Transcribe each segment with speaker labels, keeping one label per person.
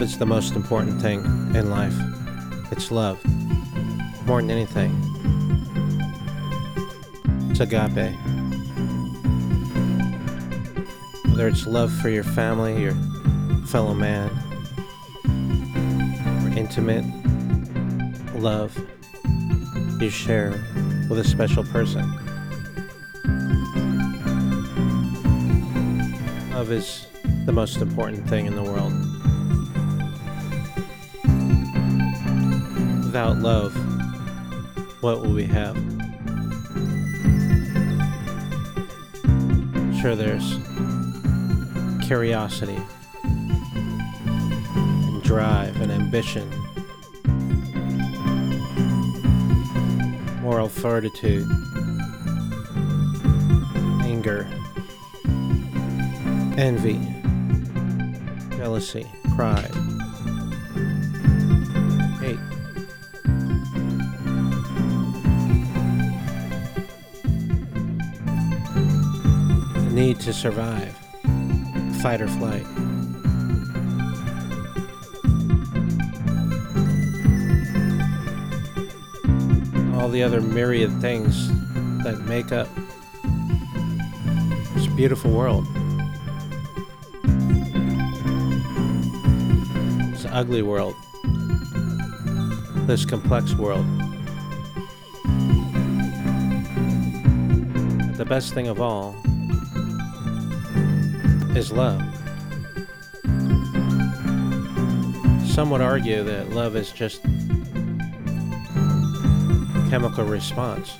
Speaker 1: Is the most important thing in life. It's love. More than anything. It's agape. Whether it's love for your family, your fellow man, or intimate love you share with a special person. Love is the most important thing in the world. Without love, what will we have? Sure, there's curiosity, and drive, and ambition, moral fortitude, anger, envy, jealousy, pride, need to survive, fight or flight. All the other myriad things that make up this beautiful world. This ugly world. This complex world. The best thing of all is love. Some would argue that love is just chemical response.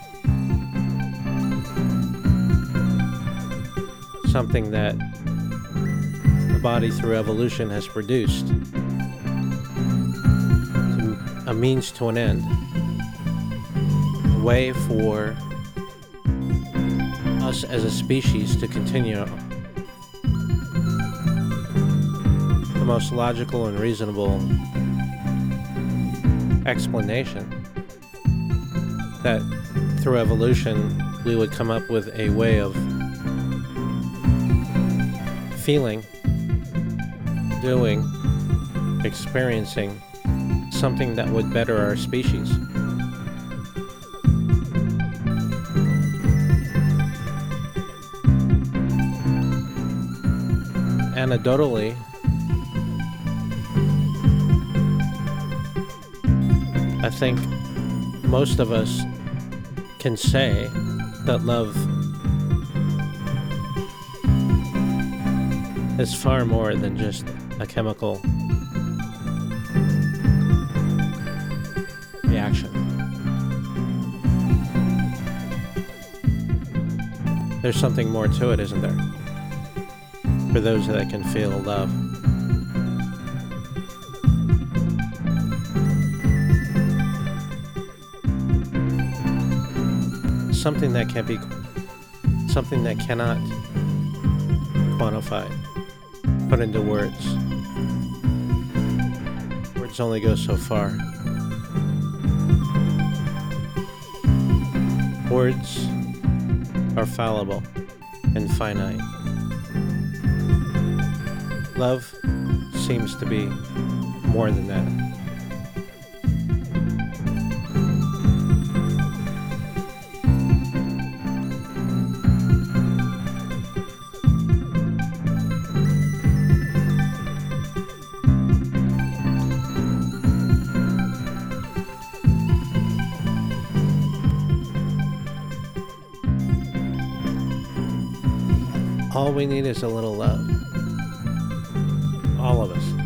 Speaker 1: Something that the body through evolution has produced. A means to an end. A way for us as a species to continue most logical and reasonable explanation that through evolution we would come up with a way of feeling, doing, experiencing something that would better our species. Anecdotally, I think most of us can say that love is far more than just a chemical reaction. There's something more to it, isn't there? For those that can feel love. Something that can be something that cannot quantify put into words. Words only go so far. Words are fallible and finite. Love seems to be more than that All we need is a little love. All of us.